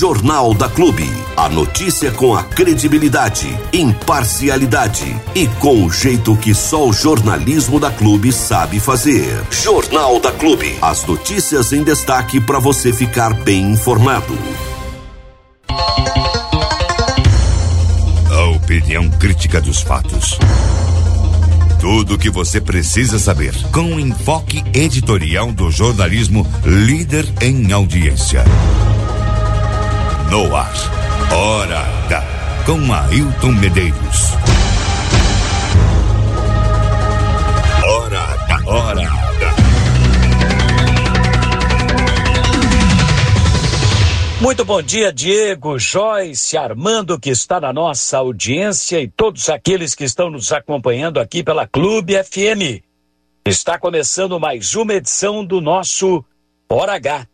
Jornal da Clube. A notícia com a credibilidade, imparcialidade e com o jeito que só o jornalismo da Clube sabe fazer. Jornal da Clube. As notícias em destaque para você ficar bem informado. A opinião crítica dos fatos. Tudo o que você precisa saber, com o enfoque editorial do jornalismo líder em audiência. No ar, Hora H, com Ailton Medeiros. Hora H, Hora H. Muito bom dia, Diego, Joyce, Armando, que está na nossa audiência e todos aqueles que estão nos acompanhando aqui pela Clube FM. Está começando mais uma edição do nosso Hora H.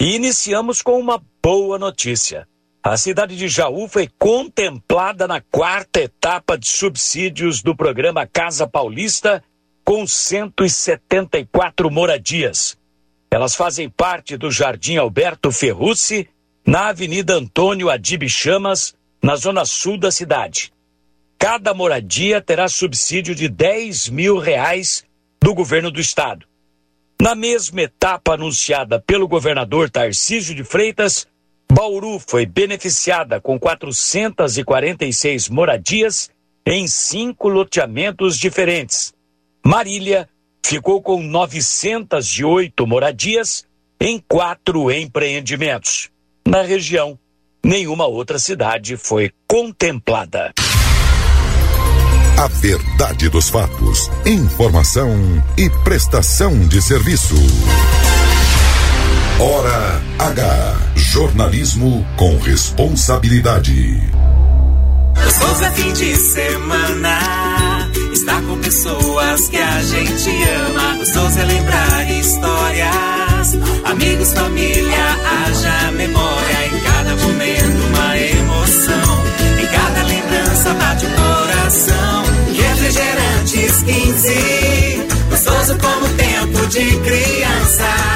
E iniciamos com uma boa notícia. A cidade de Jaú foi contemplada na quarta etapa de subsídios do programa Casa Paulista, com 174 moradias. Elas fazem parte do Jardim Alberto Ferrucci, na Avenida Antônio Adib Chamas, na zona sul da cidade. Cada moradia terá subsídio de 10 mil reais do governo do estado. Na mesma etapa anunciada pelo governador Tarcísio de Freitas, Bauru foi beneficiada com 446 moradias em cinco loteamentos diferentes. Marília ficou com 908 moradias em quatro empreendimentos. Na região, nenhuma outra cidade foi contemplada. A verdade dos fatos, informação e prestação de serviço. Hora H. Jornalismo com responsabilidade. Gostoso é fim de semana. Está com pessoas que a gente ama. Gostoso é lembrar histórias. Amigos, família, haja memória. Em cada momento, uma emoção. Em cada lembrança, bate o coração. Refrigerantes 15. Gostoso como tempo de criança.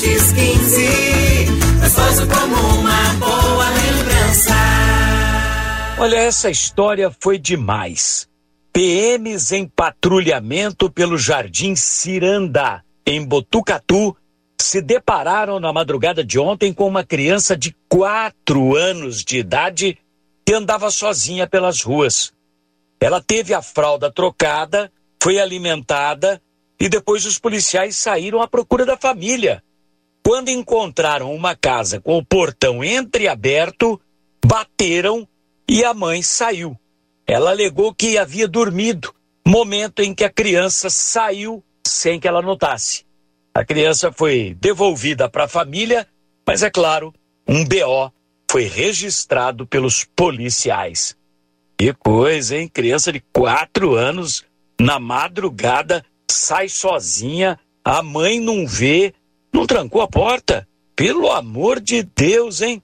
Refrigerantes 15. Gostoso como uma boa lembrança. Olha, essa história foi demais. PMs em patrulhamento pelo Jardim Ciranda, em Botucatu, se depararam na madrugada de ontem com uma criança de quatro anos de idade que andava sozinha pelas ruas. Ela teve a fralda trocada, foi alimentada e depois os policiais saíram à procura da família. Quando encontraram uma casa com o portão entreaberto, bateram e a mãe saiu. Ela alegou que havia dormido, momento em que a criança saiu sem que ela notasse. A criança foi devolvida para a família, mas é claro, um BO foi registrado pelos policiais. Que coisa, hein? Criança de quatro anos, na madrugada, sai sozinha, a mãe não vê, não trancou a porta. Pelo amor de Deus, hein?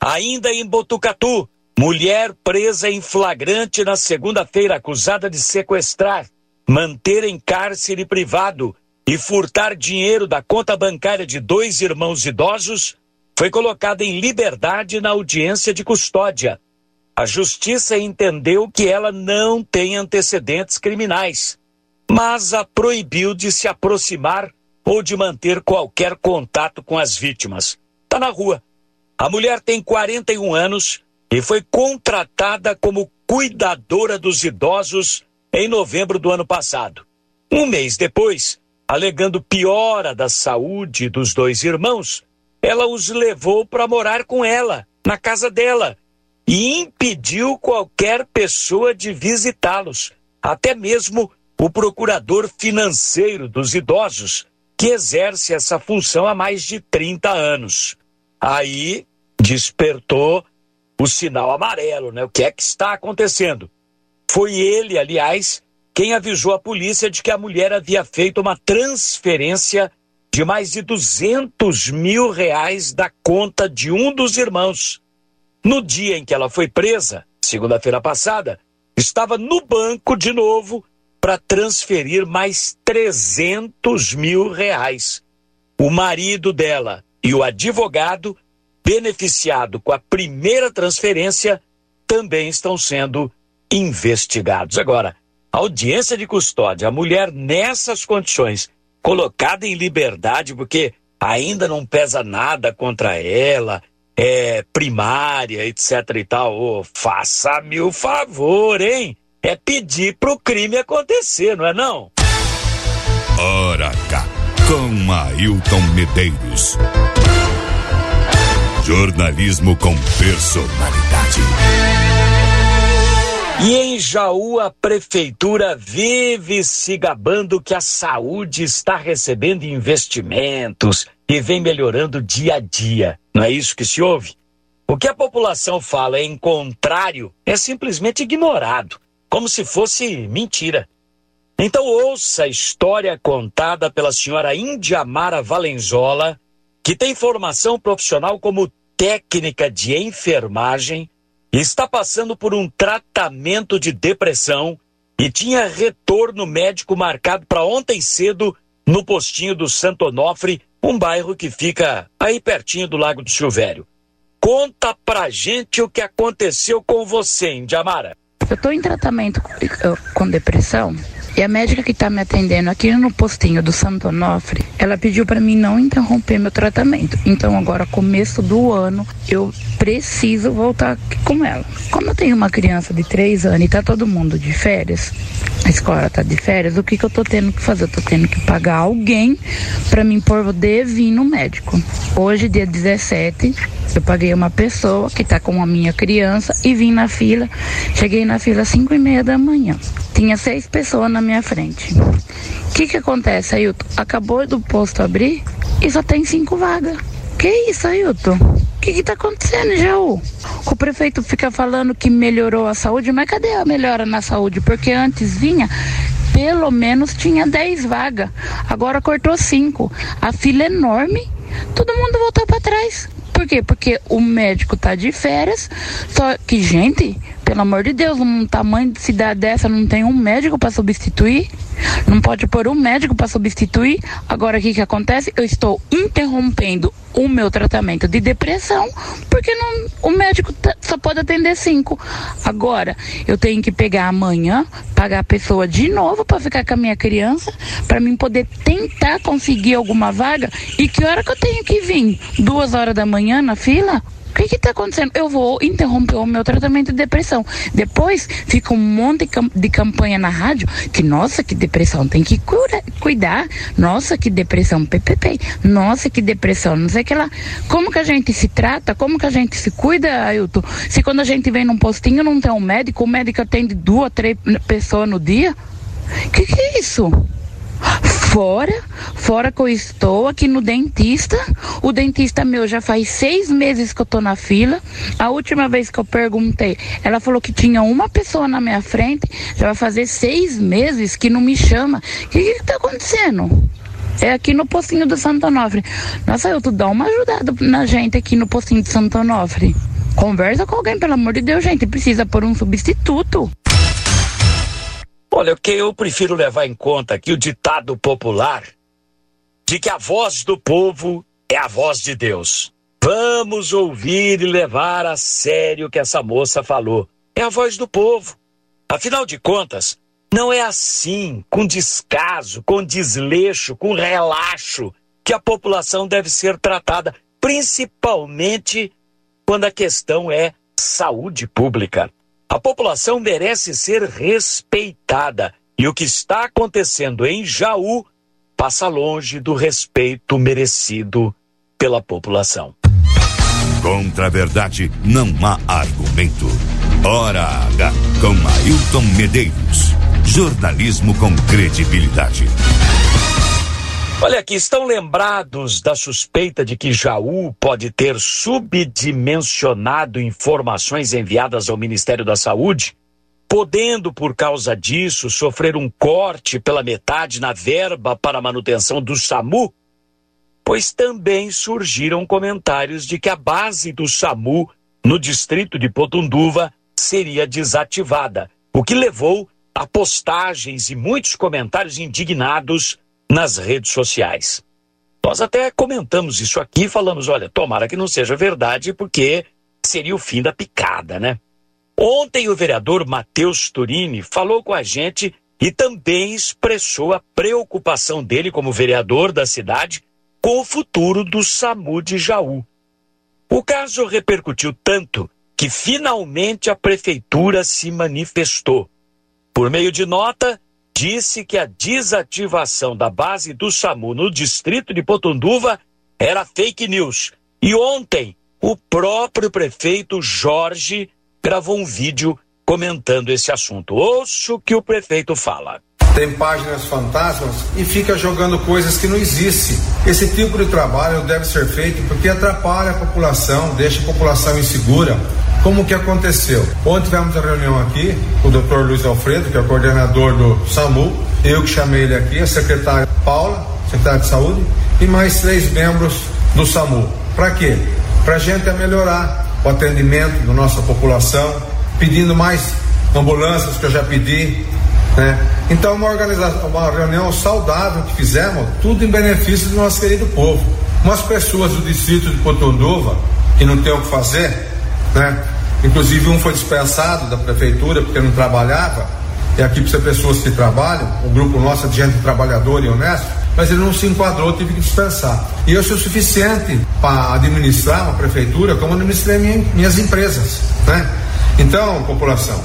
Ainda em Botucatu, mulher presa em flagrante na segunda-feira acusada de sequestrar, manter em cárcere privado e furtar dinheiro da conta bancária de dois irmãos idosos, foi colocada em liberdade na audiência de custódia. A justiça entendeu que ela não tem antecedentes criminais, mas a proibiu de se aproximar ou de manter qualquer contato com as vítimas. Está na rua. A mulher tem 41 anos e foi contratada como cuidadora dos idosos em novembro do ano passado. Um mês depois, alegando piora da saúde dos dois irmãos, ela os levou para morar com ela, na casa dela, e impediu qualquer pessoa de visitá-los, até mesmo o procurador financeiro dos idosos, que exerce essa função há mais de 30 anos. Aí despertou o sinal amarelo, né? O que é que está acontecendo? Foi ele, aliás, quem avisou a polícia de que a mulher havia feito uma transferência de mais de 200 mil reais da conta de um dos irmãos. No dia em que ela foi presa, segunda-feira passada, estava no banco de novo para transferir mais 300 mil reais. O marido dela e o advogado beneficiado com a primeira transferência também estão sendo investigados. Agora, audiência de custódia, a mulher nessas condições, colocada em liberdade, porque ainda não pesa nada contra ela, é primária, etc e tal. Oh, Faça-me o favor, hein? É pedir pro crime acontecer, não é não? Ora cá, com Ailton Medeiros. Jornalismo com personalidade. E em Jaú, a prefeitura vive se gabando que a saúde está recebendo investimentos e vem melhorando dia a dia. Não é isso que se ouve? O que a população fala em contrário é simplesmente ignorado, como se fosse mentira. Então ouça a história contada pela senhora Indiamara Valenzola, que tem formação profissional como técnica de enfermagem, está passando por um tratamento de depressão e tinha retorno médico marcado para ontem cedo no postinho do Santo Onofre, um bairro que fica aí pertinho do Lago do Silvério. Conta pra gente o que aconteceu com você, Indiamara. Eu estou em tratamento com depressão e a médica que está me atendendo aqui no postinho do Santo Onofre, ela pediu para mim não interromper meu tratamento. Então agora, começo do ano, eu preciso voltar com ela. Como eu tenho uma criança de três anos e tá todo mundo de férias, a escola tá de férias, o que que eu tô tendo que fazer? Eu tô tendo que pagar alguém para me poder vir no médico. Hoje, dia 17, eu paguei uma pessoa que tá com a minha criança e vim na fila. Cheguei na fila às 5 e meia da manhã. Tinha seis pessoas na minha frente. O que que acontece, Ailton? Acabou do posto abrir e só tem cinco vagas. Que isso, Ailton? O que que tá acontecendo, Jaú? O prefeito fica falando que melhorou a saúde, mas cadê a melhora na saúde? Porque antes vinha pelo menos tinha 10 vagas. Agora cortou 5. A fila é enorme. Todo mundo voltou para trás. Por quê? Porque o médico tá de férias. Só que, gente, pelo amor de Deus, um tamanho de cidade dessa não tem um médico para substituir. Não pode pôr um médico para substituir. Agora, o que, que acontece? Eu estou interrompendo o meu tratamento de depressão porque não, o médico só pode atender cinco. Agora, eu tenho que pegar amanhã, pagar a pessoa de novo para ficar com a minha criança, para mim poder tentar conseguir alguma vaga. E que hora que eu tenho que vir? Duas horas da manhã na fila? O que está acontecendo? Eu vou interromper o meu tratamento de depressão. Depois fica um monte de campanha na rádio que, nossa, que depressão tem que cura, cuidar. Nossa, que depressão PPP. Nossa, que depressão, não sei o que lá. Como que a gente se trata? Como que a gente se cuida, Ailton? Se quando a gente vem num postinho não tem um médico, o médico atende duas, três pessoas no dia? Que que é isso? Fora, fora que eu estou aqui no dentista. O dentista meu já faz seis meses que eu tô na fila. A última vez que eu perguntei, ela falou que tinha uma pessoa na minha frente. Já vai fazer seis meses que não me chama. O que, que tá acontecendo? É aqui no postinho do Santo Onofre. Nossa, eu tu dá uma ajudada na gente aqui no postinho do Santo Onofre. Conversa com alguém, pelo amor de Deus, gente. Precisa por um substituto. Olha, que eu prefiro levar em conta aqui o ditado popular de que a voz do povo é a voz de Deus. Vamos ouvir e levar a sério o que essa moça falou. É a voz do povo. Afinal de contas, não é assim, com descaso, com desleixo, com relaxo, que a população deve ser tratada, principalmente quando a questão é saúde pública. A população merece ser respeitada e o que está acontecendo em Jaú passa longe do respeito merecido pela população. Contra a verdade não há argumento. Hora H com Ailton Medeiros. Jornalismo com credibilidade. Olha aqui, estão lembrados da suspeita de que Jaú pode ter subdimensionado informações enviadas ao Ministério da Saúde, podendo, por causa disso, sofrer um corte pela metade na verba para a manutenção do SAMU? Pois também surgiram comentários de que a base do SAMU no distrito de Potunduva seria desativada, o que levou a postagens e muitos comentários indignados nas redes sociais. Nós até comentamos isso aqui, falamos, olha, tomara que não seja verdade, porque seria o fim da picada, né? Ontem o vereador Matheus Turini falou com a gente e também expressou a preocupação dele como vereador da cidade com o futuro do SAMU de Jaú. O caso repercutiu tanto que finalmente a prefeitura se manifestou. Por meio de nota, disse que a desativação da base do SAMU no distrito de Potunduva era fake news. E ontem, o próprio prefeito Jorge gravou um vídeo comentando esse assunto. Ouço o que o prefeito fala. Tem páginas fantasmas e fica jogando coisas que não existem. Esse tipo de trabalho deve ser feito porque atrapalha a população, deixa a população insegura. Como que aconteceu? Ontem tivemos a reunião aqui, o Dr. Luiz Alfredo, que é o coordenador do SAMU, eu que chamei ele aqui, a secretária Paula, secretária de Saúde, e mais três membros do SAMU. Para quê? Para a gente melhorar o atendimento da nossa população, pedindo mais ambulâncias que eu já pedi, né? Então uma organização, uma reunião saudável que fizemos, tudo em benefício do nosso querido povo. Umas pessoas do distrito de Potunduva que não tem o que fazer, né? Inclusive um foi dispensado da prefeitura porque não trabalhava. E aqui precisa pessoas que trabalham, o grupo nosso é de gente trabalhadora e honesto, mas ele não se enquadrou, tive que dispensar. E eu sou suficiente para administrar uma prefeitura como administrei minha, minhas empresas, né? Então, população,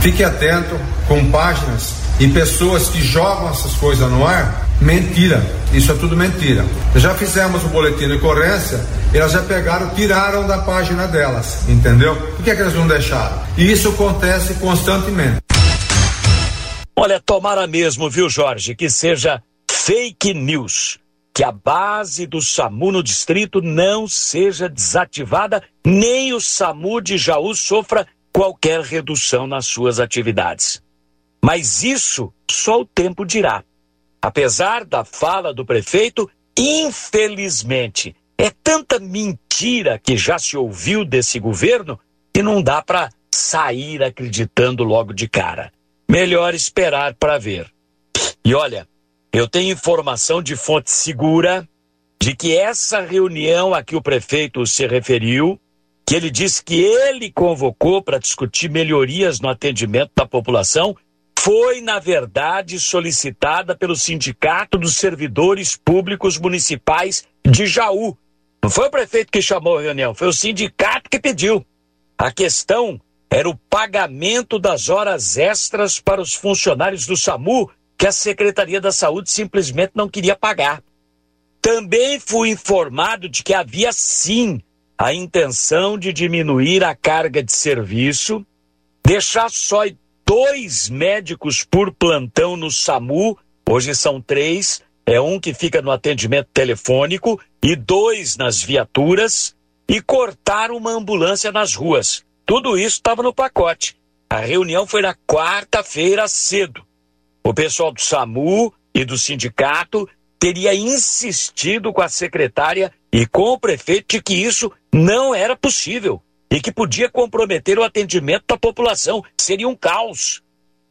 fique atento com páginas e pessoas que jogam essas coisas no ar. Mentira, isso é tudo mentira. Já fizemos o boletim de ocorrência, elas já pegaram, tiraram da página delas, entendeu? Por que, é que elas não deixaram? E isso acontece constantemente. Olha, tomara mesmo, viu, Jorge, que seja fake news. Que a base do SAMU no distrito não seja desativada, nem o SAMU de Jaú sofra qualquer redução nas suas atividades. Mas isso só o tempo dirá. Apesar da fala do prefeito, infelizmente, é tanta mentira que já se ouviu desse governo que não dá para sair acreditando logo de cara. Melhor esperar para ver. E olha, eu tenho informação de fonte segura de que essa reunião a que o prefeito se referiu que ele disse que ele convocou para discutir melhorias no atendimento da população, foi, na verdade, solicitada pelo Sindicato dos Servidores Públicos Municipais de Jaú. Não foi o prefeito que chamou a reunião, foi o sindicato que pediu. A questão era o pagamento das horas extras para os funcionários do SAMU, que a Secretaria da Saúde simplesmente não queria pagar. Também fui informado de que havia sim a intenção de diminuir a carga de serviço, deixar só dois médicos por plantão no SAMU, hoje são três, é um que fica no atendimento telefônico e dois nas viaturas, e cortar uma ambulância nas ruas. Tudo isso estava no pacote. A reunião foi na quarta-feira cedo. O pessoal do SAMU e do sindicato teria insistido com a secretária e com o prefeito de que isso não era possível e que podia comprometer o atendimento da população. Seria um caos.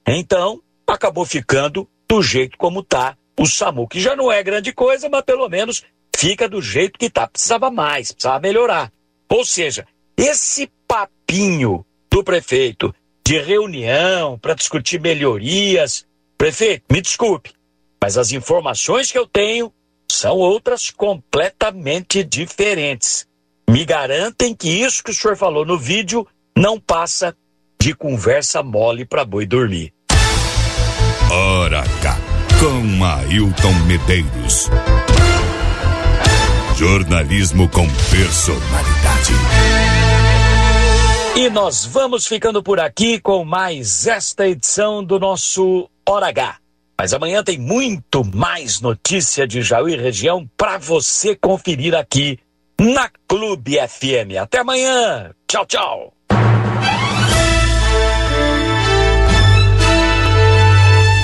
Então, acabou ficando do jeito como está o SAMU, que já não é grande coisa, mas pelo menos fica do jeito que está. Precisava mais, precisava melhorar. Ou seja, esse papinho do prefeito de reunião para discutir melhorias. Prefeito, me desculpe, mas as informações que eu tenho são outras completamente diferentes. Me garantem que isso que o senhor falou no vídeo não passa de conversa mole para boi dormir. Ora cá, com Ailton Medeiros. Jornalismo com personalidade. E nós vamos ficando por aqui com mais esta edição do nosso Hora H. Mas amanhã tem muito mais notícia de Jaú e região para você conferir aqui na Clube FM. Até amanhã. Tchau, tchau.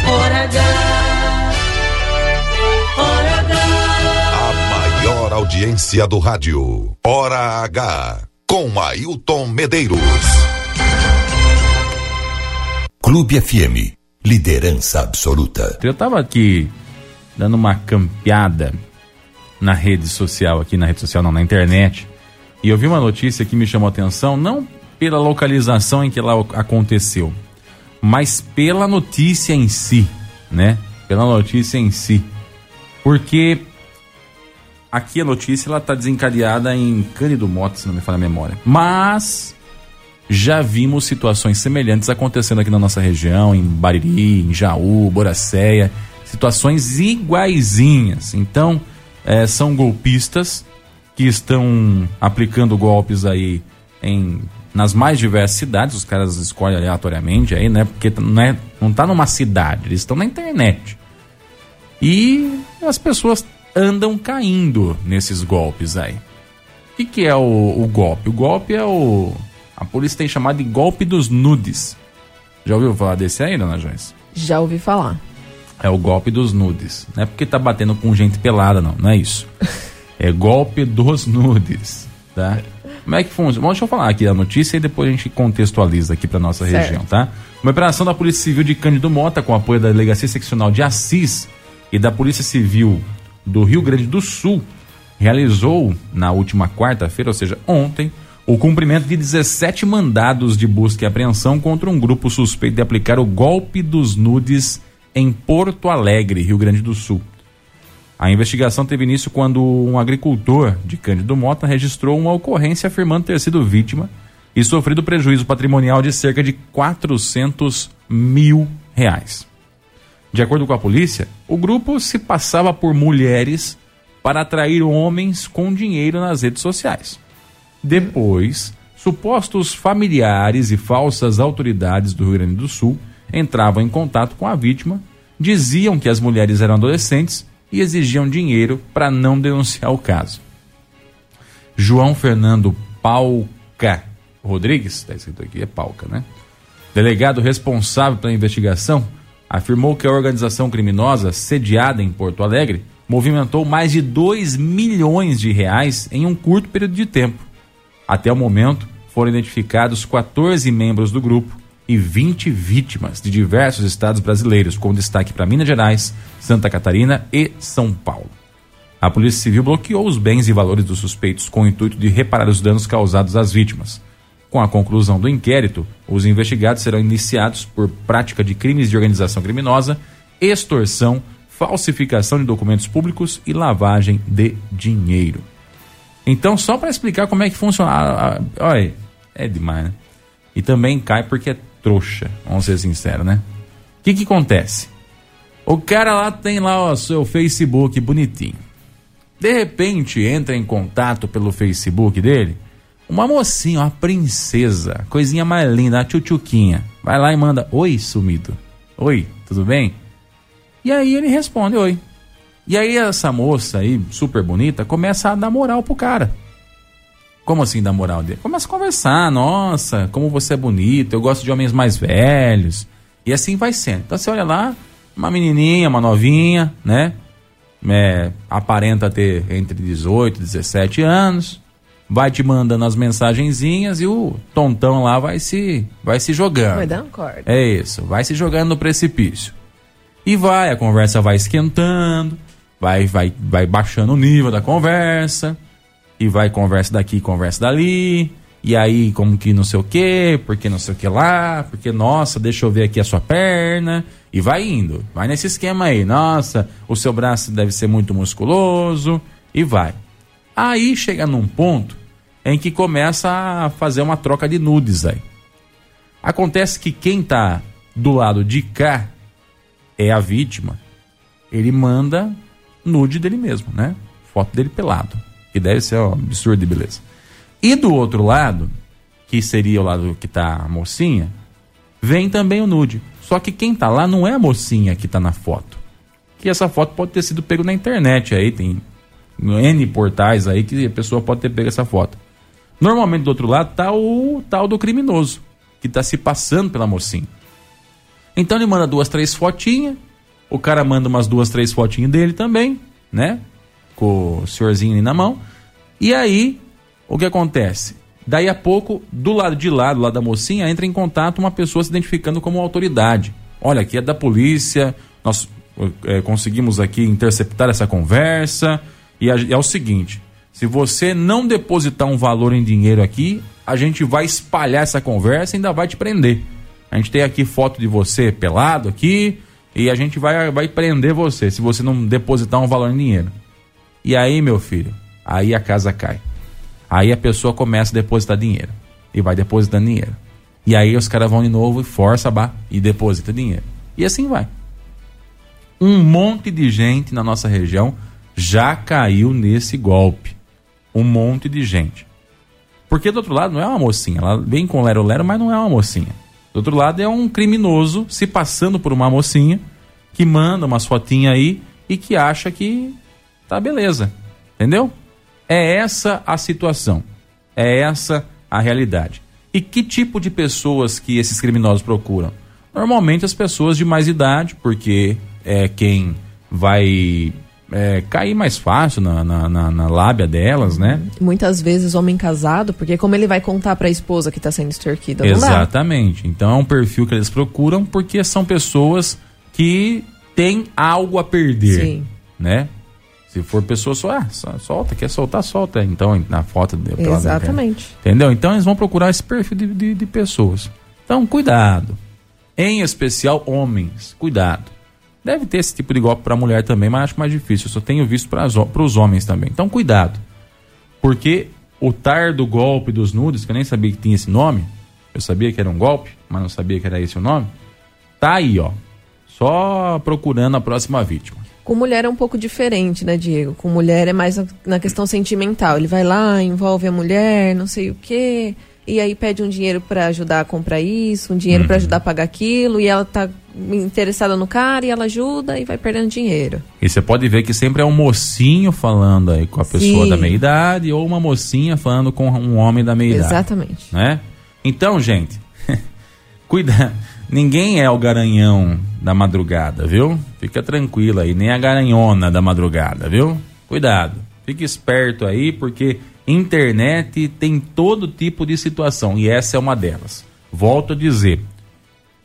Hora H. Hora H. A maior audiência do rádio. Hora H. Com Ailton Medeiros. Clube FM liderança absoluta. Eu estava aqui dando uma campeada na rede social, aqui na rede social, não, na internet. E eu vi uma notícia que me chamou a atenção, não pela localização em que ela aconteceu, mas pela notícia em si, né? Pela notícia em si. Porque aqui a notícia ela tá desencadeada em Cândido Mota, se não me falha a memória. Mas já vimos situações semelhantes acontecendo aqui na nossa região, em Bariri, em Jaú, Boracéia, situações iguaizinhas. Então, é, são golpistas que estão aplicando golpes aí em nas mais diversas cidades, os caras escolhem aleatoriamente aí, né? Porque não, é, não tá numa cidade, eles estão na internet. E as pessoas andam caindo nesses golpes aí. O que, que é o, o golpe? O golpe é o. A polícia tem chamado de golpe dos nudes. Já ouviu falar desse aí, dona Joyce? Já ouvi falar. É o golpe dos nudes. Não é porque tá batendo com gente pelada, não. Não é isso. É golpe dos nudes, tá? Como é que funciona? Bom, deixa eu falar aqui a notícia e depois a gente contextualiza aqui para nossa certo. região, tá? Uma operação da Polícia Civil de Cândido Mota, com apoio da Delegacia Seccional de Assis e da Polícia Civil do Rio Grande do Sul, realizou na última quarta-feira, ou seja, ontem, o cumprimento de 17 mandados de busca e apreensão contra um grupo suspeito de aplicar o golpe dos nudes em Porto Alegre, Rio Grande do Sul. A investigação teve início quando um agricultor de Cândido Mota registrou uma ocorrência afirmando ter sido vítima e sofrido prejuízo patrimonial de cerca de 400 mil reais. De acordo com a polícia, o grupo se passava por mulheres para atrair homens com dinheiro nas redes sociais. Depois, supostos familiares e falsas autoridades do Rio Grande do Sul entravam em contato com a vítima, diziam que as mulheres eram adolescentes e exigiam dinheiro para não denunciar o caso. João Fernando Pauca Rodrigues, está escrito aqui, é Pauca, né? Delegado responsável pela investigação, afirmou que a organização criminosa, sediada em Porto Alegre, movimentou mais de 2 milhões de reais em um curto período de tempo. Até o momento, foram identificados 14 membros do grupo e 20 vítimas de diversos estados brasileiros, com destaque para Minas Gerais, Santa Catarina e São Paulo. A Polícia Civil bloqueou os bens e valores dos suspeitos com o intuito de reparar os danos causados às vítimas. Com a conclusão do inquérito, os investigados serão iniciados por prática de crimes de organização criminosa, extorsão, falsificação de documentos públicos e lavagem de dinheiro. Então, só para explicar como é que funciona. Olha, é demais, né? E também cai porque é trouxa, vamos ser sinceros, né? O que que acontece? O cara lá tem lá o seu Facebook bonitinho. De repente entra em contato pelo Facebook dele uma mocinha, uma princesa, coisinha mais linda, a tchutchuquinha. Vai lá e manda: Oi, sumido. Oi, tudo bem? E aí ele responde: Oi. E aí essa moça aí, super bonita, começa a dar moral pro cara. Como assim dar moral dele? Começa a conversar, nossa, como você é bonito, eu gosto de homens mais velhos. E assim vai sendo. Então você olha lá, uma menininha, uma novinha, né? É, aparenta ter entre 18 e 17 anos, vai te mandando as mensagenzinhas e o tontão lá vai se vai se jogando. Vai dando corda. É isso, vai se jogando no precipício. E vai, a conversa vai esquentando, vai vai vai baixando o nível da conversa e vai conversa daqui, conversa dali, e aí como que não sei o que, porque não sei o que lá, porque nossa, deixa eu ver aqui a sua perna, e vai indo, vai nesse esquema aí, nossa, o seu braço deve ser muito musculoso, e vai. Aí chega num ponto em que começa a fazer uma troca de nudes aí. Acontece que quem tá do lado de cá é a vítima, ele manda nude dele mesmo, né? Foto dele pelado que deve ser um absurdo de beleza. E do outro lado, que seria o lado que tá a mocinha, vem também o nude. Só que quem tá lá não é a mocinha que tá na foto. Que essa foto pode ter sido pego na internet aí, tem N portais aí que a pessoa pode ter pego essa foto. Normalmente do outro lado tá o tal do criminoso, que tá se passando pela mocinha. Então ele manda duas, três fotinhas, o cara manda umas duas, três fotinhas dele também, né? Com o senhorzinho ali na mão. E aí, o que acontece? Daí a pouco, do lado de lá, do lado da mocinha, entra em contato uma pessoa se identificando como autoridade. Olha, aqui é da polícia, nós é, conseguimos aqui interceptar essa conversa E é o seguinte: se você não depositar um valor em dinheiro aqui, a gente vai espalhar essa conversa e ainda vai te prender. A gente tem aqui foto de você pelado aqui e a gente vai, vai prender você se você não depositar um valor em dinheiro. E aí, meu filho, aí a casa cai. Aí a pessoa começa a depositar dinheiro. E vai depositando dinheiro. E aí os caras vão de novo e força barra e deposita dinheiro. E assim vai. Um monte de gente na nossa região já caiu nesse golpe. Um monte de gente. Porque do outro lado não é uma mocinha. Ela vem com lero-lero, mas não é uma mocinha. Do outro lado é um criminoso se passando por uma mocinha que manda umas fotinhas aí e que acha que tá beleza. Entendeu? É essa a situação. É essa a realidade. E que tipo de pessoas que esses criminosos procuram? Normalmente as pessoas de mais idade, porque é quem vai é, cair mais fácil na, na, na- na lábia delas, né? Muitas vezes homem casado, porque como ele vai contar pra esposa que tá sendo extorquida? Exatamente. Então é um perfil que eles procuram porque são pessoas que têm algo a perder, Sim. né? Se for pessoa só, ah, solta, quer soltar, solta. Então, na foto pela- Exatamente. Entendeu? Então eles vão procurar esse perfil de, de, de pessoas. Então, cuidado. Em especial, homens. Cuidado. Deve ter esse tipo de golpe para mulher também, mas acho mais difícil. Eu só tenho visto para os homens também. Então, cuidado. Porque o tar do golpe dos nudes, que eu nem sabia que tinha esse nome, eu sabia que era um golpe, mas não sabia que era esse o nome, tá aí, ó. Só procurando a próxima vítima. Com mulher é um pouco diferente, né, Diego? Com mulher é mais na- questão sentimental. Ele vai lá, envolve a mulher, não sei o quê, e aí pede um dinheiro pra ajudar a comprar isso, um dinheiro Uhum. pra ajudar a pagar aquilo, e ela tá interessada no cara e ela ajuda e vai perdendo dinheiro. E você pode ver que sempre é um mocinho falando aí com a pessoa Sim. da meia idade ou uma mocinha falando com um homem da meia idade. Exatamente. né? Então, gente, cuida. Ninguém é o garanhão da madrugada, viu? Fica tranquilo aí, nem a garanhona da madrugada, viu? Cuidado. Fique esperto aí, porque internet tem todo tipo de situação e essa é uma delas. Volto a dizer,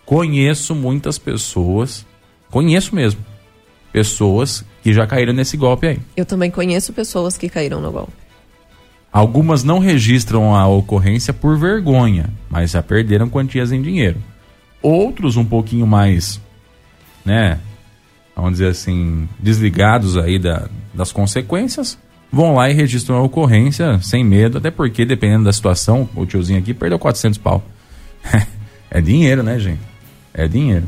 conheço muitas pessoas, conheço mesmo, pessoas que já caíram nesse golpe aí. Eu também conheço pessoas que caíram no golpe. Algumas não registram a ocorrência por vergonha, mas já perderam quantias em dinheiro. Outros um pouquinho mais, né, vamos dizer assim, desligados aí da, das consequências, vão lá e registram a ocorrência sem medo, até porque dependendo da situação, o tiozinho aqui perdeu 400 pau. é dinheiro, né, gente? É dinheiro.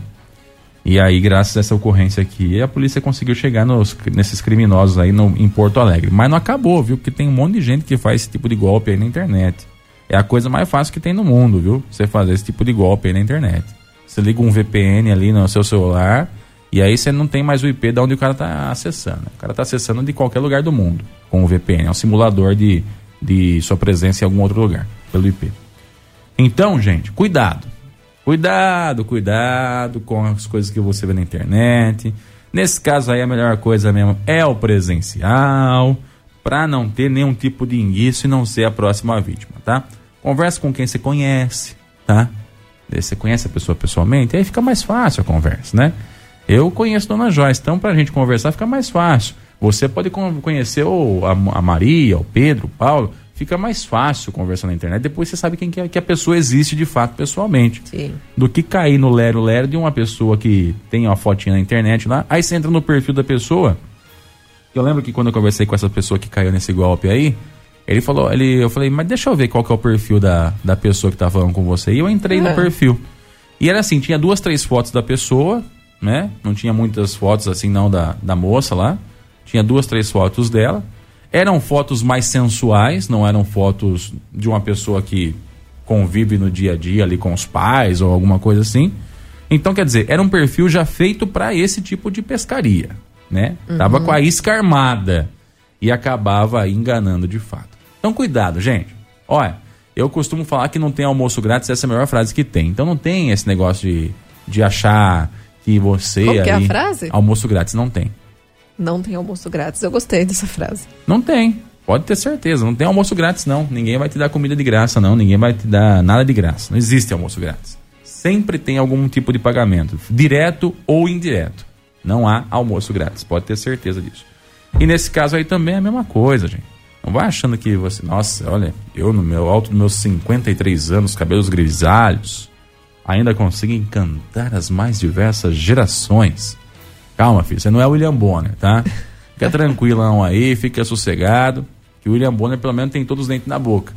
E aí, graças a essa ocorrência aqui, a polícia conseguiu chegar nos, nesses criminosos aí no, em Porto Alegre. Mas não acabou, viu? Porque tem um monte de gente que faz esse tipo de golpe aí na internet. É a coisa mais fácil que tem no mundo, viu? Você fazer esse tipo de golpe aí na internet. Você liga um VPN ali no seu celular e aí você não tem mais o IP de onde o cara tá acessando. O cara tá acessando de qualquer lugar do mundo com o VPN. É um simulador de, de sua presença em algum outro lugar pelo IP. Então, gente, cuidado. Cuidado, cuidado com as coisas que você vê na internet. Nesse caso aí, a melhor coisa mesmo é o presencial, para não ter nenhum tipo de indício e não ser a próxima vítima, tá? Converse com quem você conhece, tá? Você conhece a pessoa pessoalmente, aí fica mais fácil a conversa, né? Eu conheço Dona Joyce, então pra gente conversar fica mais fácil. Você pode con- conhecer o, a, a Maria, o Pedro, o Paulo, fica mais fácil conversar na internet. Depois você sabe quem que, é- que a pessoa existe de fato pessoalmente. Sim. Do que cair no lero-lero de uma pessoa que tem uma fotinha na internet lá. Aí você entra no perfil da pessoa. Eu lembro que quando eu conversei com essa pessoa que caiu nesse golpe aí, ele falou, ele, eu falei, mas deixa eu ver qual que é o perfil da, da pessoa que tá falando com você. E eu entrei É. no perfil. E era assim, tinha duas, três fotos da pessoa, né? Não tinha muitas fotos assim não da, da moça lá. Tinha duas, três fotos dela. Eram fotos mais sensuais, não eram fotos de uma pessoa que convive no dia a dia ali com os pais ou alguma coisa assim. Então, quer dizer, era um perfil já feito para esse tipo de pescaria, né? Tava com a isca armada e acabava enganando de fato. Então, cuidado, gente. Olha, eu costumo falar que não tem almoço grátis, essa é a melhor frase que tem. Então, não tem esse negócio de, de achar que você Como que é a frase? Almoço grátis, não tem. Não tem almoço grátis. Eu gostei dessa frase. Não tem. Pode ter certeza. Não tem almoço grátis, não. Ninguém vai te dar comida de graça, não. Ninguém vai te dar nada de graça. Não existe almoço grátis. Sempre tem algum tipo de pagamento, direto ou indireto. Não há almoço grátis. Pode ter certeza disso. E nesse caso aí também é a mesma coisa, gente. Não vai achando que você, nossa, olha, eu no meu alto dos meus 53 anos, cabelos grisalhos, ainda consigo encantar as mais diversas gerações. Calma, filho, você não é William Bonner, tá? Fica tranquilão aí, fica sossegado, que o William Bonner pelo menos tem todos os dentes na boca,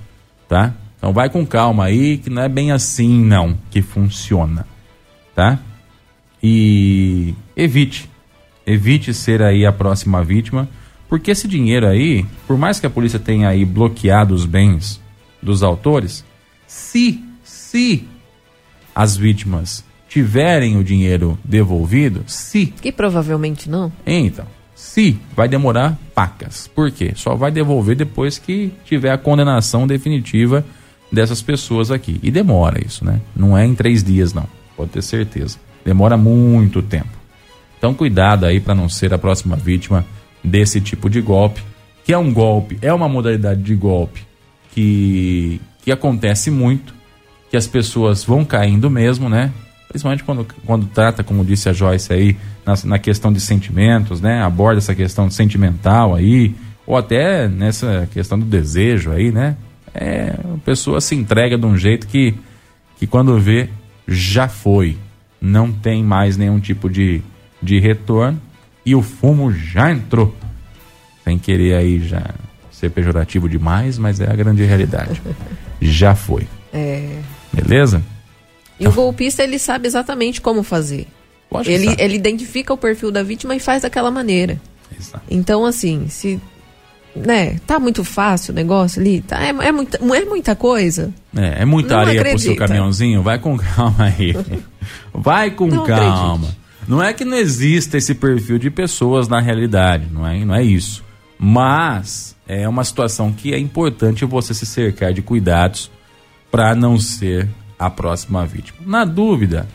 tá? Então vai com calma aí, que não é bem assim não que funciona, tá? E evite, evite ser aí a próxima vítima, porque esse dinheiro aí, por mais que a polícia tenha aí bloqueado os bens dos autores, se, se as vítimas tiverem o dinheiro devolvido, se. Que provavelmente não. Então, se vai demorar pacas. Por quê? Só vai devolver depois que tiver a condenação definitiva dessas pessoas aqui. E demora isso, né? Não é em três dias, não. Pode ter certeza. Demora muito tempo. Então, cuidado aí para não ser a próxima vítima desse tipo de golpe, que é um golpe, é uma modalidade de golpe que, que acontece muito, que as pessoas vão caindo mesmo, né? Principalmente quando, quando trata, como disse a Joyce aí, na, na questão de sentimentos, né? Aborda essa questão sentimental aí, ou até nessa questão do desejo aí, né? É, a pessoa se entrega de um jeito que, que quando vê, já foi. Não tem mais nenhum tipo de, de retorno e o fumo já entrou. Sem querer aí já ser pejorativo demais, mas é a grande realidade. já foi. É. Beleza? E o golpista, ele sabe exatamente como fazer. Lógico Ele, ele identifica o perfil da vítima e faz daquela maneira. Exato. Então, assim, se. Né, tá muito fácil o negócio ali? Tá, é, é, muita, não é muita coisa? É, é muita Não areia pro seu acredita. caminhãozinho? Vai com calma aí. Vai com Não calma. Não é que não exista esse perfil de pessoas na realidade, não é, não é isso. Mas é uma situação que é importante você se cercar de cuidados para não ser a próxima vítima. Na dúvida,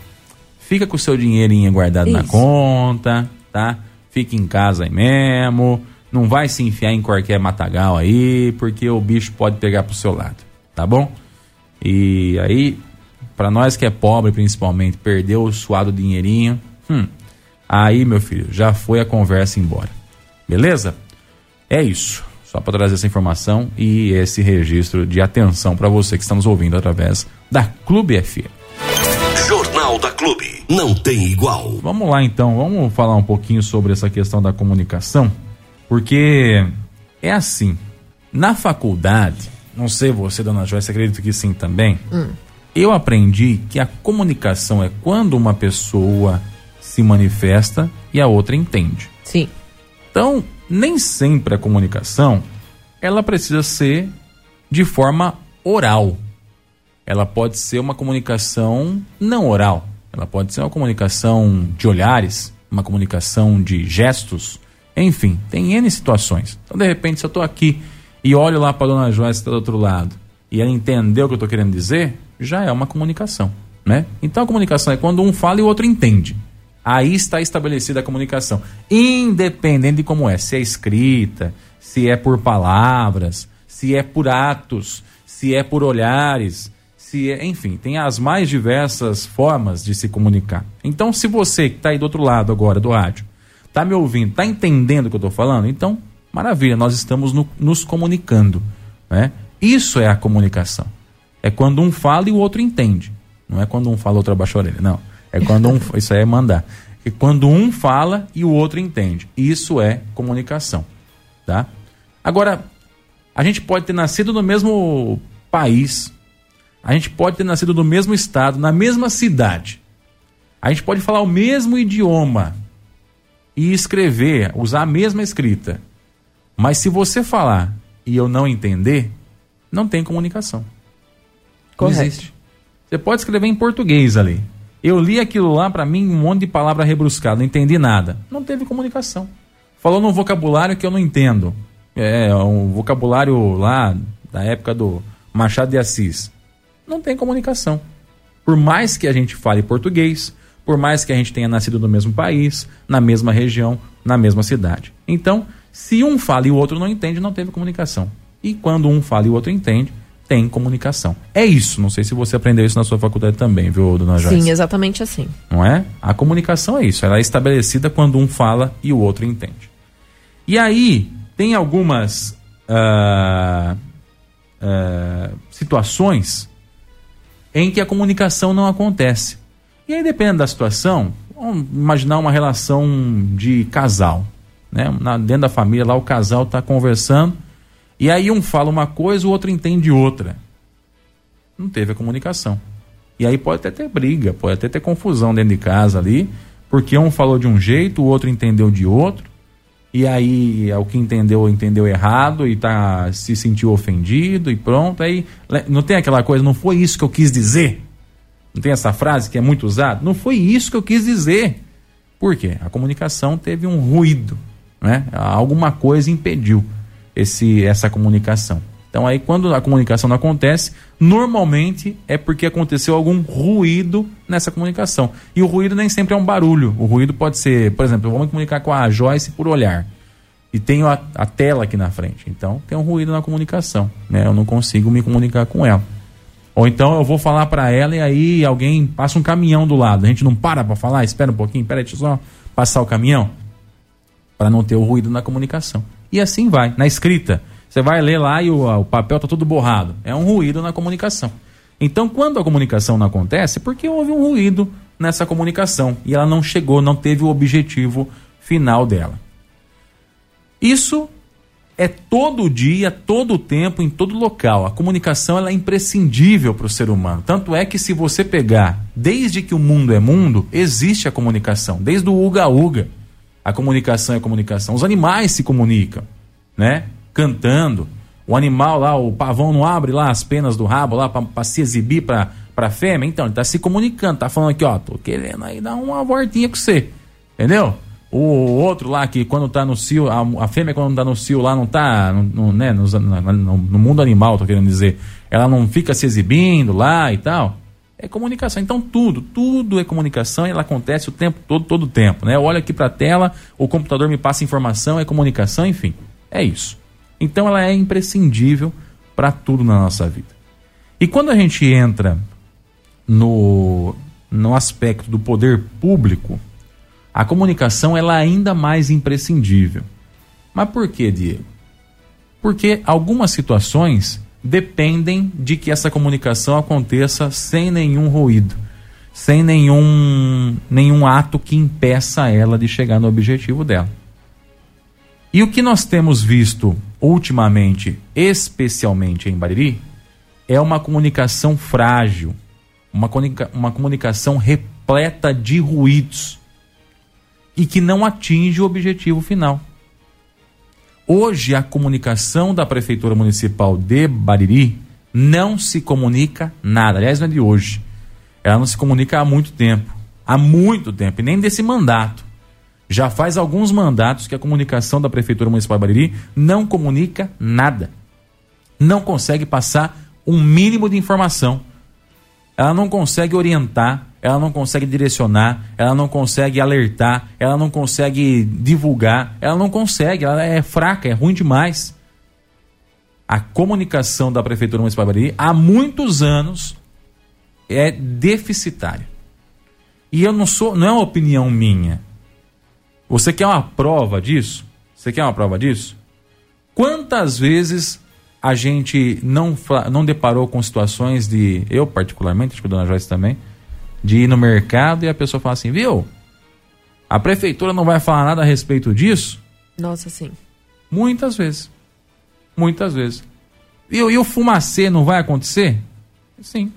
fica com o seu dinheirinho guardado na Isso. conta, tá? Fica em casa aí mesmo. Não vai se enfiar em qualquer matagal aí, porque o bicho pode pegar pro seu lado, tá bom? E aí, para nós que é pobre principalmente, perdeu o suado dinheirinho, hum, aí, meu filho, já foi a conversa embora. Beleza? É isso. Só para trazer essa informação e esse registro de atenção para você que está nos ouvindo através da Clube FM. Jornal da Clube. Não tem igual. Vamos lá então, vamos falar um pouquinho sobre essa questão da comunicação, porque é assim, na faculdade, não sei você, dona Joyce, acredito que sim também, eu aprendi que a comunicação é quando uma pessoa se manifesta e a outra entende. Sim. Então, nem sempre a comunicação ela precisa ser de forma oral. Ela pode ser uma comunicação não oral. Ela pode ser uma comunicação de olhares, uma comunicação de gestos. Enfim, tem N situações. Então, de repente, se eu estou aqui e olho lá para a dona Joyce que está do outro lado e ela entendeu o que eu estou querendo dizer, já é uma comunicação. Né? Então, a comunicação é quando um fala e o outro entende. Aí está estabelecida a comunicação. Independente de como é, se é escrita, se é por palavras, se é por atos, se é por olhares, se é, enfim, tem as mais diversas formas de se comunicar. Então, se você que está aí do outro lado agora do rádio, está me ouvindo, está entendendo o que eu estou falando, então, maravilha, nós estamos no- nos comunicando. Né? Isso é a comunicação. É quando um fala e o outro entende. Não é quando um fala, o outro abaixa a orelha. Não. É quando um. Isso aí é mandar. É quando um fala e o outro entende. Isso é comunicação. Tá? Agora, a gente pode ter nascido no mesmo país. A gente pode ter nascido no mesmo estado, na mesma cidade. A gente pode falar o mesmo idioma e escrever, usar a mesma escrita. Mas se você falar e eu não entender, não tem comunicação. Correto. Não existe. Você pode escrever em português ali. Eu li aquilo lá, pra mim, um monte de palavra rebuscada, não entendi nada. Não teve comunicação. Falou num vocabulário que eu não entendo. É, um vocabulário lá da época do Machado de Assis. Não tem comunicação. Por mais que a gente fale português, por mais que a gente tenha nascido no mesmo país, na mesma região, na mesma cidade. Então, se um fala e o outro não entende, não teve comunicação. E quando um fala e o outro entende, tem comunicação. É isso. Não sei se você aprendeu isso na sua faculdade também, viu, dona Joyce? Sim, exatamente assim. Não é? A comunicação é isso. Ela é estabelecida quando um fala e o outro entende. E aí, tem algumas ah, ah, situações em que a comunicação não acontece. E aí, dependendo da situação, vamos imaginar uma relação de casal. Né? Na, dentro da família, lá o casal está conversando, e aí um fala uma coisa, o outro entende outra. Não teve a comunicação. E aí pode até ter briga, pode até ter confusão dentro de casa ali, porque um falou de um jeito, o outro entendeu de outro, e aí é o que entendeu, entendeu errado e tá, se sentiu ofendido e pronto. Aí não tem aquela coisa, não foi isso que eu quis dizer. Não tem essa frase que é muito usada? Não foi isso que eu quis dizer. Por quê? A comunicação teve um ruído, né? Alguma coisa impediu esse, essa comunicação. Então aí quando a comunicação não acontece, normalmente é porque aconteceu algum ruído nessa comunicação. E o ruído nem sempre é um barulho. O ruído pode ser, por exemplo, eu vou me comunicar com a Joyce por olhar. E tenho a, a tela aqui na frente. Então tem um ruído na comunicação, né? Eu não consigo me comunicar com ela. Ou então eu vou falar para ela e aí alguém passa um caminhão do lado. A gente não para para falar, espera um pouquinho, eu só passar o caminhão para não ter o ruído na comunicação. E assim vai, na escrita. Você vai ler lá e o, o papel tá todo borrado. É um ruído na comunicação. Então, quando a comunicação não acontece, é porque houve um ruído nessa comunicação e ela não chegou, não teve o objetivo final dela. Isso é todo dia, todo tempo, em todo local. A comunicação ela é imprescindível para o ser humano. Tanto é que se você pegar, desde que o mundo é mundo, existe a comunicação. Desde o Uga Uga, a comunicação é comunicação. Os animais se comunicam, né? cantando. O animal lá, o pavão não abre lá as penas do rabo lá para se exibir para a fêmea. Então, ele tá se comunicando, tá falando aqui, ó, tô querendo aí dar uma voltinha com você. Entendeu? O outro lá que quando tá no cio, a, a fêmea quando tá no cio lá não tá, no, no né, no, no, no, mundo animal, tô querendo dizer, ela não fica se exibindo lá e tal. É comunicação. Então tudo, tudo é comunicação e ela acontece o tempo todo, todo o tempo, né? Eu olho aqui para a tela, o computador me passa informação, é comunicação, enfim. É isso. Então ela é imprescindível para tudo na nossa vida. E quando a gente entra no, no aspecto do poder público, a comunicação ela é ainda mais imprescindível. Mas por que, Diego? Porque algumas situações dependem de que essa comunicação aconteça sem nenhum ruído, sem nenhum, nenhum ato que impeça ela de chegar no objetivo dela. E o que nós temos visto ultimamente, especialmente em Bariri, é uma comunicação frágil, uma, comunica uma comunicação repleta de ruídos e que não atinge o objetivo final. Hoje, a comunicação da Prefeitura Municipal de Bariri não se comunica nada. Aliás, não é de hoje. Ela não se comunica há muito tempo. Há muito tempo, e nem desse mandato. Já faz alguns mandatos que a comunicação da Prefeitura Municipal de Bariri não comunica nada. Não consegue passar um mínimo de informação. Ela não consegue orientar, ela não consegue direcionar, ela não consegue alertar, ela não consegue divulgar, ela não consegue, ela é fraca, é ruim demais. A comunicação da Prefeitura Municipal de Bariri há muitos anos é deficitária. E eu não sou, não é uma opinião minha. Você quer uma prova disso? Você quer uma prova disso? Quantas vezes a gente não, não deparou com situações de, eu particularmente, acho que a dona Joyce também, de ir no mercado e a pessoa fala assim, viu? A prefeitura não vai falar nada a respeito disso? Nossa, sim. Muitas vezes. Muitas vezes. E, e o fumacê não vai acontecer? Sim.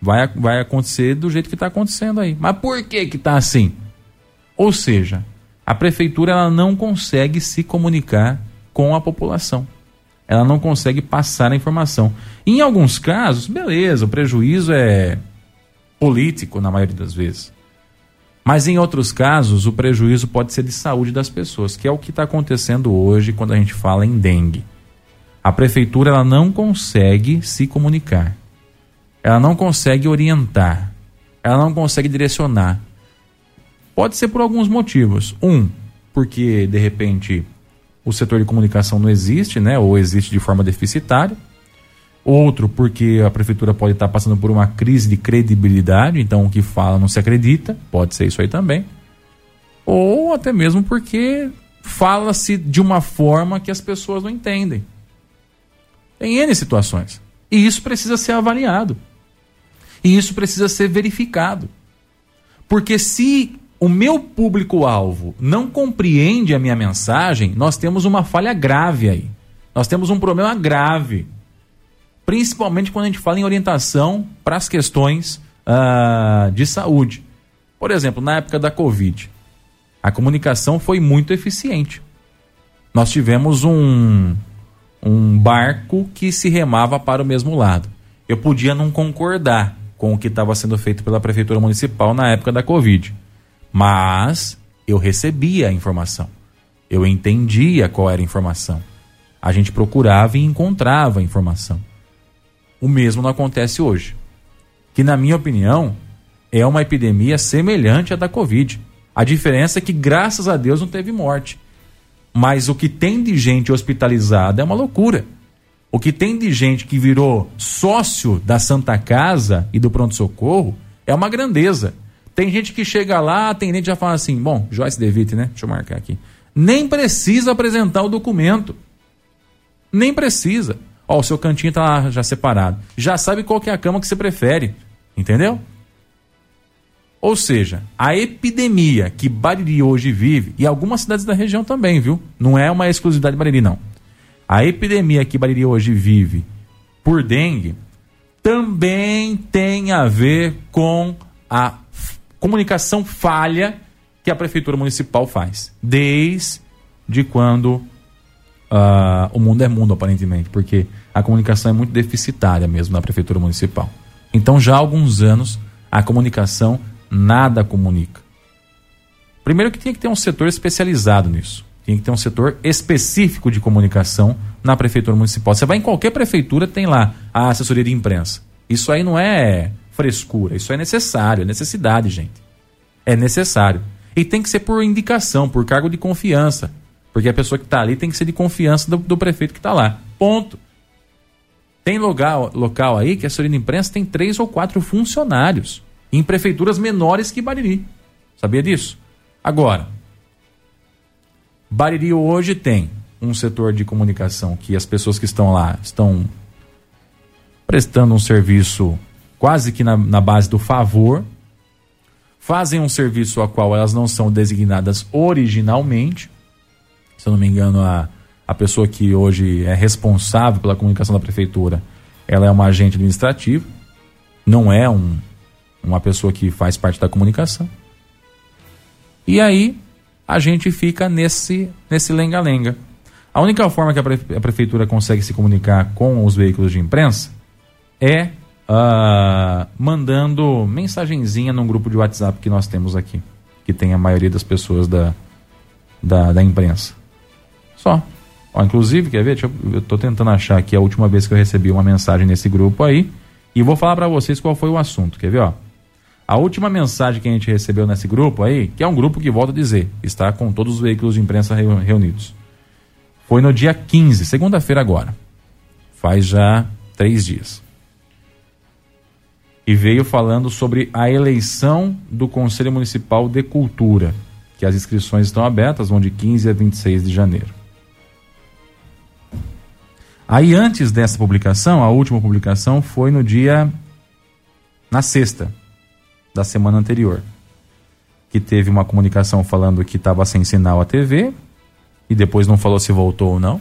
Vai, vai acontecer do jeito que está acontecendo aí. Mas por que que está assim? Ou seja, a prefeitura ela não consegue se comunicar com a população. Ela não consegue passar a informação. Em alguns casos, beleza, o prejuízo é político na maioria das vezes. Mas em outros casos, o prejuízo pode ser de saúde das pessoas, que é o que está acontecendo hoje quando a gente fala em dengue. A prefeitura ela não consegue se comunicar, ela não consegue orientar, ela não consegue direcionar, Pode ser por alguns motivos. Um, porque de repente o setor de comunicação não existe, né? Ou existe de forma deficitária. Outro, porque a prefeitura pode estar passando por uma crise de credibilidade, então o que fala não se acredita, pode ser isso aí também. Ou até mesmo porque fala-se de uma forma que as pessoas não entendem. Tem N situações. E isso precisa ser avaliado. E isso precisa ser verificado. Porque se o meu público-alvo não compreende a minha mensagem, nós temos uma falha grave aí. Nós temos um problema grave. Principalmente quando a gente fala em orientação para as questões uh, de saúde. Por exemplo, na época da Covid, a comunicação foi muito eficiente. Nós tivemos um, um barco que se remava para o mesmo lado. Eu podia não concordar com o que estava sendo feito pela Prefeitura Municipal na época da Covid, mas eu recebia a informação. Eu entendia qual era a informação. A gente procurava e encontrava a informação. O mesmo não acontece hoje. Que, na minha opinião, é uma epidemia semelhante à da Covid. A diferença é que, graças a Deus, não teve morte. Mas o que tem de gente hospitalizada é uma loucura. O que tem de gente que virou sócio da Santa Casa e do pronto-socorro é uma grandeza. Tem gente que chega lá, tem gente que já fala assim: bom, Joyce Devitt, né? Deixa eu marcar aqui. Nem precisa apresentar o documento. Nem precisa. Ó, o seu cantinho tá já separado. Já sabe qual que é a cama que você prefere. Entendeu? Ou seja, a epidemia que Bariri hoje vive, e algumas cidades da região também, viu? Não é uma exclusividade de Bariri, não. A epidemia que Bariri hoje vive por dengue também tem a ver com a comunicação falha que a prefeitura municipal faz. Desde quando uh, o mundo é mundo, aparentemente, porque a comunicação é muito deficitária mesmo na prefeitura municipal. Então, já há alguns anos, a comunicação nada comunica. Primeiro que tinha que ter um setor especializado nisso. Tinha que ter um setor específico de comunicação na prefeitura municipal. Você vai em qualquer prefeitura, tem lá a assessoria de imprensa. Isso aí não é frescura, isso é necessário, é necessidade, gente. É necessário. E tem que ser por indicação, por cargo de confiança. Porque a pessoa que está ali tem que ser de confiança do, do prefeito que está lá. Ponto. Tem local, local aí que a assessoria de imprensa tem três ou quatro funcionários em prefeituras menores que Bariri. Sabia disso? Agora, Bariri hoje tem um setor de comunicação que as pessoas que estão lá estão prestando um serviço quase que na, na base do favor, fazem um serviço a qual elas não são designadas originalmente. Se eu não me engano, a, a pessoa que hoje é responsável pela comunicação da prefeitura, ela é uma agente administrativa, não é um, uma pessoa que faz parte da comunicação. E aí a gente fica nesse nesse lenga-lenga. A única forma que a, pre a, prefeitura consegue se comunicar com os veículos de imprensa é uh, mandando mensagenzinha num grupo de WhatsApp que nós temos aqui, que tem a maioria das pessoas da, da, da imprensa. Só. Ó, inclusive, quer ver? Deixa eu, eu tô tentando achar aqui a última vez que eu recebi uma mensagem nesse grupo aí. E vou falar para vocês qual foi o assunto. Quer ver, ó? A última mensagem que a gente recebeu nesse grupo aí, que é um grupo que, volta a dizer, está com todos os veículos de imprensa reunidos. Foi no dia 15, segunda-feira agora. Faz já três dias. E veio falando sobre a eleição do Conselho Municipal de Cultura, que as inscrições estão abertas, vão de 15 a 26 de janeiro. Aí, antes dessa publicação, a última publicação foi no dia. na sexta, da semana anterior. Que teve uma comunicação falando que estava sem sinal a TV e depois não falou se voltou ou não.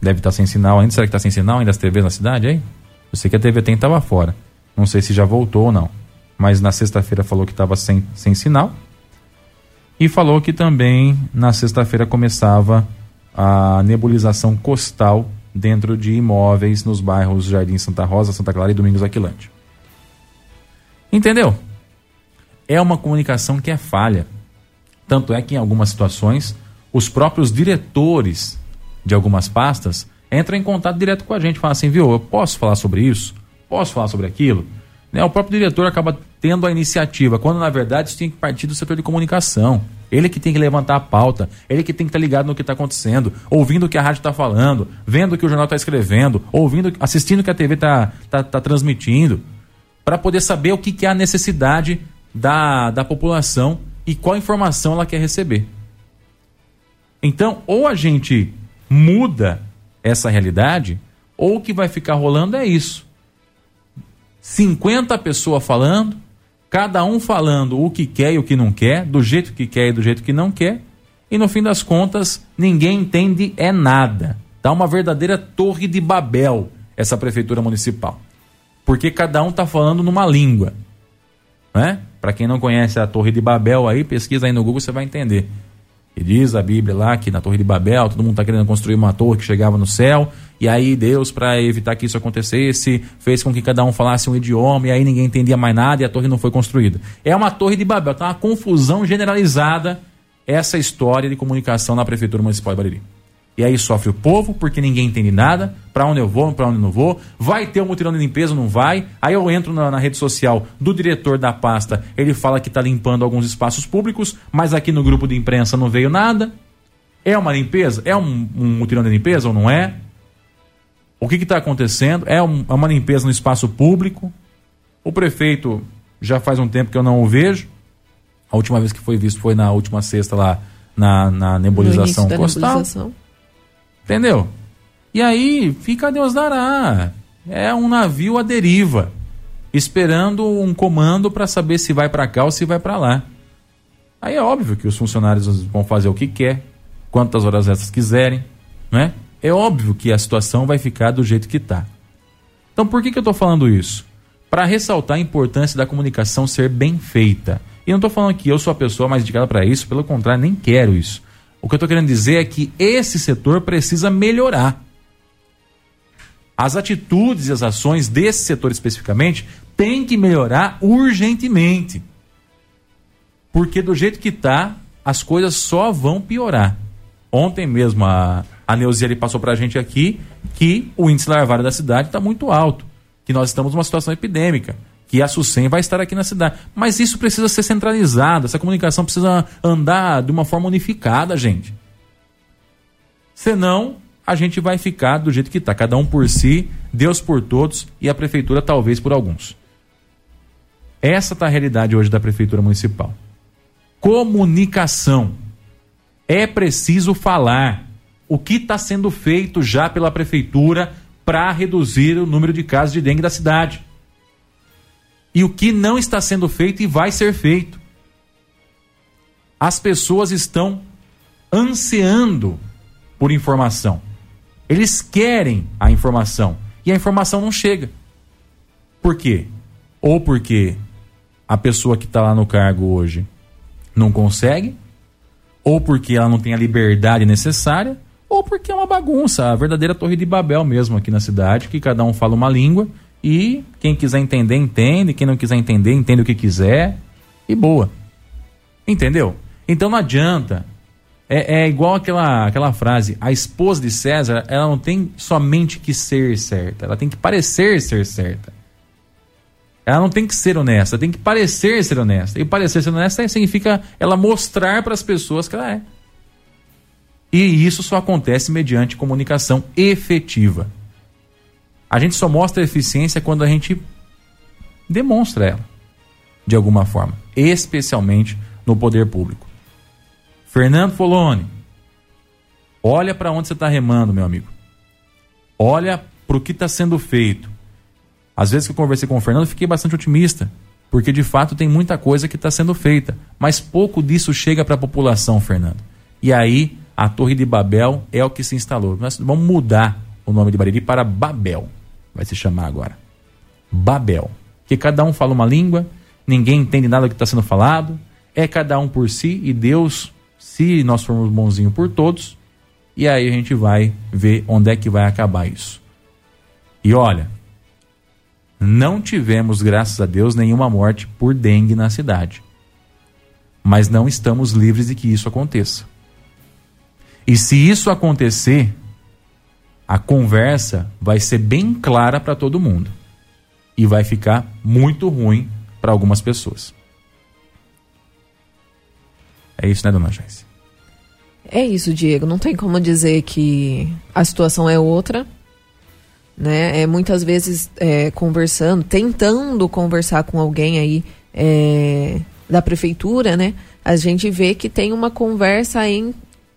Deve estar tá sem sinal ainda. Será que está sem sinal ainda as TVs na cidade aí? Eu sei que a TV tem estava fora. Não sei se já voltou ou não. Mas na sexta-feira falou que estava sem, sem sinal. E falou que também na sexta-feira começava a nebulização costal dentro de imóveis nos bairros Jardim Santa Rosa, Santa Clara e Domingos Aquilante. Entendeu? é uma comunicação que é falha. Tanto é que em algumas situações os próprios diretores de algumas pastas entram em contato direto com a gente, falam assim, viu, eu posso falar sobre isso? Posso falar sobre aquilo? Né? O próprio diretor acaba tendo a iniciativa, quando na verdade isso tem que partir do setor de comunicação. Ele que tem que levantar a pauta, ele que tem que estar ligado no que está acontecendo, ouvindo o que a rádio está falando, vendo o que o jornal está escrevendo, ouvindo, assistindo o que a TV está tá, tá transmitindo, para poder saber o que, que é a necessidade da, da população e qual informação ela quer receber. Então, ou a gente muda essa realidade, ou o que vai ficar rolando é isso. 50 pessoas falando, cada um falando o que quer e o que não quer, do jeito que quer e do jeito que não quer, e no fim das contas, ninguém entende é nada. Tá uma verdadeira torre de Babel essa prefeitura municipal. Porque cada um tá falando numa língua, né? Para quem não conhece a Torre de Babel aí, pesquisa aí no Google, você vai entender. E diz a Bíblia lá que na Torre de Babel, todo mundo está querendo construir uma torre que chegava no céu, e aí Deus, para evitar que isso acontecesse, fez com que cada um falasse um idioma, e aí ninguém entendia mais nada e a torre não foi construída. É uma Torre de Babel, tá uma confusão generalizada essa história de comunicação na Prefeitura Municipal de Bariri. E aí sofre o povo, porque ninguém entende nada, para onde eu vou, para onde não vou. Vai ter um mutirão de limpeza, não vai. Aí eu entro na, na rede social do diretor da pasta, ele fala que está limpando alguns espaços públicos, mas aqui no grupo de imprensa não veio nada. É uma limpeza? É um, um mutirão de limpeza ou não é? O que está acontecendo? É, um, é uma limpeza no espaço público? O prefeito já faz um tempo que eu não o vejo. A última vez que foi visto foi na última sexta lá na, na nebulização costal. Nebulização. Entendeu? E aí fica Deus dará. É um navio à deriva, esperando um comando para saber se vai para cá ou se vai para lá. Aí é óbvio que os funcionários vão fazer o que quer, quantas horas essas quiserem, né? É óbvio que a situação vai ficar do jeito que está. Então por que, que eu estou falando isso? Para ressaltar a importância da comunicação ser bem feita. E não estou falando que eu sou a pessoa mais indicada para isso, pelo contrário, nem quero isso. O que eu estou querendo dizer é que esse setor precisa melhorar. As atitudes e as ações desse setor especificamente têm que melhorar urgentemente. Porque do jeito que está, as coisas só vão piorar. Ontem mesmo a, a Neuziele passou para a gente aqui que o índice larvário da cidade está muito alto, que nós estamos numa situação epidêmica que a SUSEM vai estar aqui na cidade. Mas isso precisa ser centralizado, essa comunicação precisa andar de uma forma unificada, gente. Senão, a gente vai ficar do jeito que está, cada um por si, Deus por todos e a prefeitura talvez por alguns. Essa está a realidade hoje da prefeitura municipal. Comunicação. É preciso falar o que está sendo feito já pela prefeitura para reduzir o número de casos de dengue da cidade e o que não está sendo feito e vai ser feito. As pessoas estão ansiando por informação. Eles querem a informação e a informação não chega. Por quê? Ou porque a pessoa que está lá no cargo hoje não consegue, ou porque ela não tem a liberdade necessária, ou porque é uma bagunça, a verdadeira Torre de Babel mesmo aqui na cidade, que cada um fala uma língua e quem quiser entender, entende. Quem não quiser entender, entende o que quiser. E boa. Entendeu? Então não adianta. É, é igual aquela, aquela frase: a esposa de César, ela não tem somente que ser certa, ela tem que parecer ser certa. Ela não tem que ser honesta, tem que parecer ser honesta. E parecer ser honesta significa ela mostrar para as pessoas que ela é. E isso só acontece mediante comunicação efetiva. A gente só mostra eficiência quando a gente demonstra ela, de alguma forma, especialmente no poder público. Fernando Foloni, olha para onde você está remando, meu amigo. Olha para o que está sendo feito. Às vezes que eu conversei com o Fernando, fiquei bastante otimista, porque de fato tem muita coisa que está sendo feita, mas pouco disso chega para a população, Fernando. E aí a Torre de Babel é o que se instalou. Nós vamos mudar o nome de Bariri para Babel vai se chamar agora. Babel. Que cada um fala uma língua, ninguém entende nada do que está sendo falado, é cada um por si e Deus, se nós formos bonzinho por todos, e aí a gente vai ver onde é que vai acabar isso. E olha, não tivemos, graças a Deus, nenhuma morte por dengue na cidade. Mas não estamos livres de que isso aconteça. E se isso acontecer, a conversa vai ser bem clara para todo mundo e vai ficar muito ruim para algumas pessoas. É isso, né, dona Joyce? É isso, Diego. Não tem como dizer que a situação é outra. Né? É, muitas vezes é, conversando, tentando conversar com alguém aí é, da prefeitura, né? A gente vê que tem uma conversa em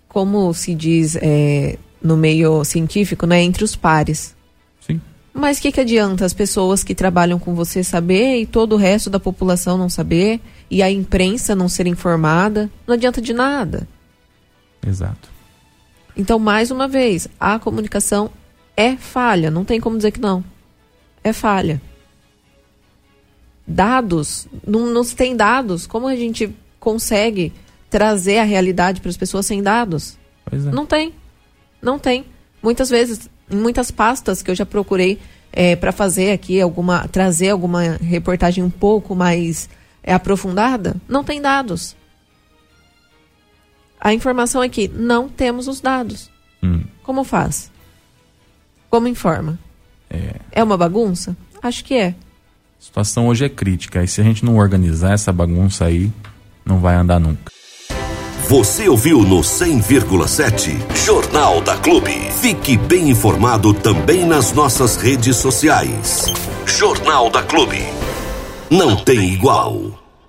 como se diz é, no meio científico, né, entre os pares. Sim. Mas o que, que adianta as pessoas que trabalham com você saber e todo o resto da população não saber e a imprensa não ser informada? Não adianta de nada. Exato. Então, mais uma vez, a comunicação é falha, não tem como dizer que não. É falha. Dados, não, não se tem dados, como a gente consegue trazer a realidade para as pessoas sem dados? Pois é. Não tem. Não tem. Muitas vezes, em muitas pastas que eu já procurei é, para fazer aqui alguma, trazer alguma reportagem um pouco mais é, aprofundada, não tem dados. A informação é que não temos os dados. Hum. Como faz? Como informa? É. É uma bagunça? Acho que é. A situação hoje é crítica. E se a gente não organizar essa bagunça aí, não vai andar nunca. Você ouviu no 100,7 Jornal da Clube. Fique bem informado também nas nossas redes sociais. Jornal da Clube. Não tem igual.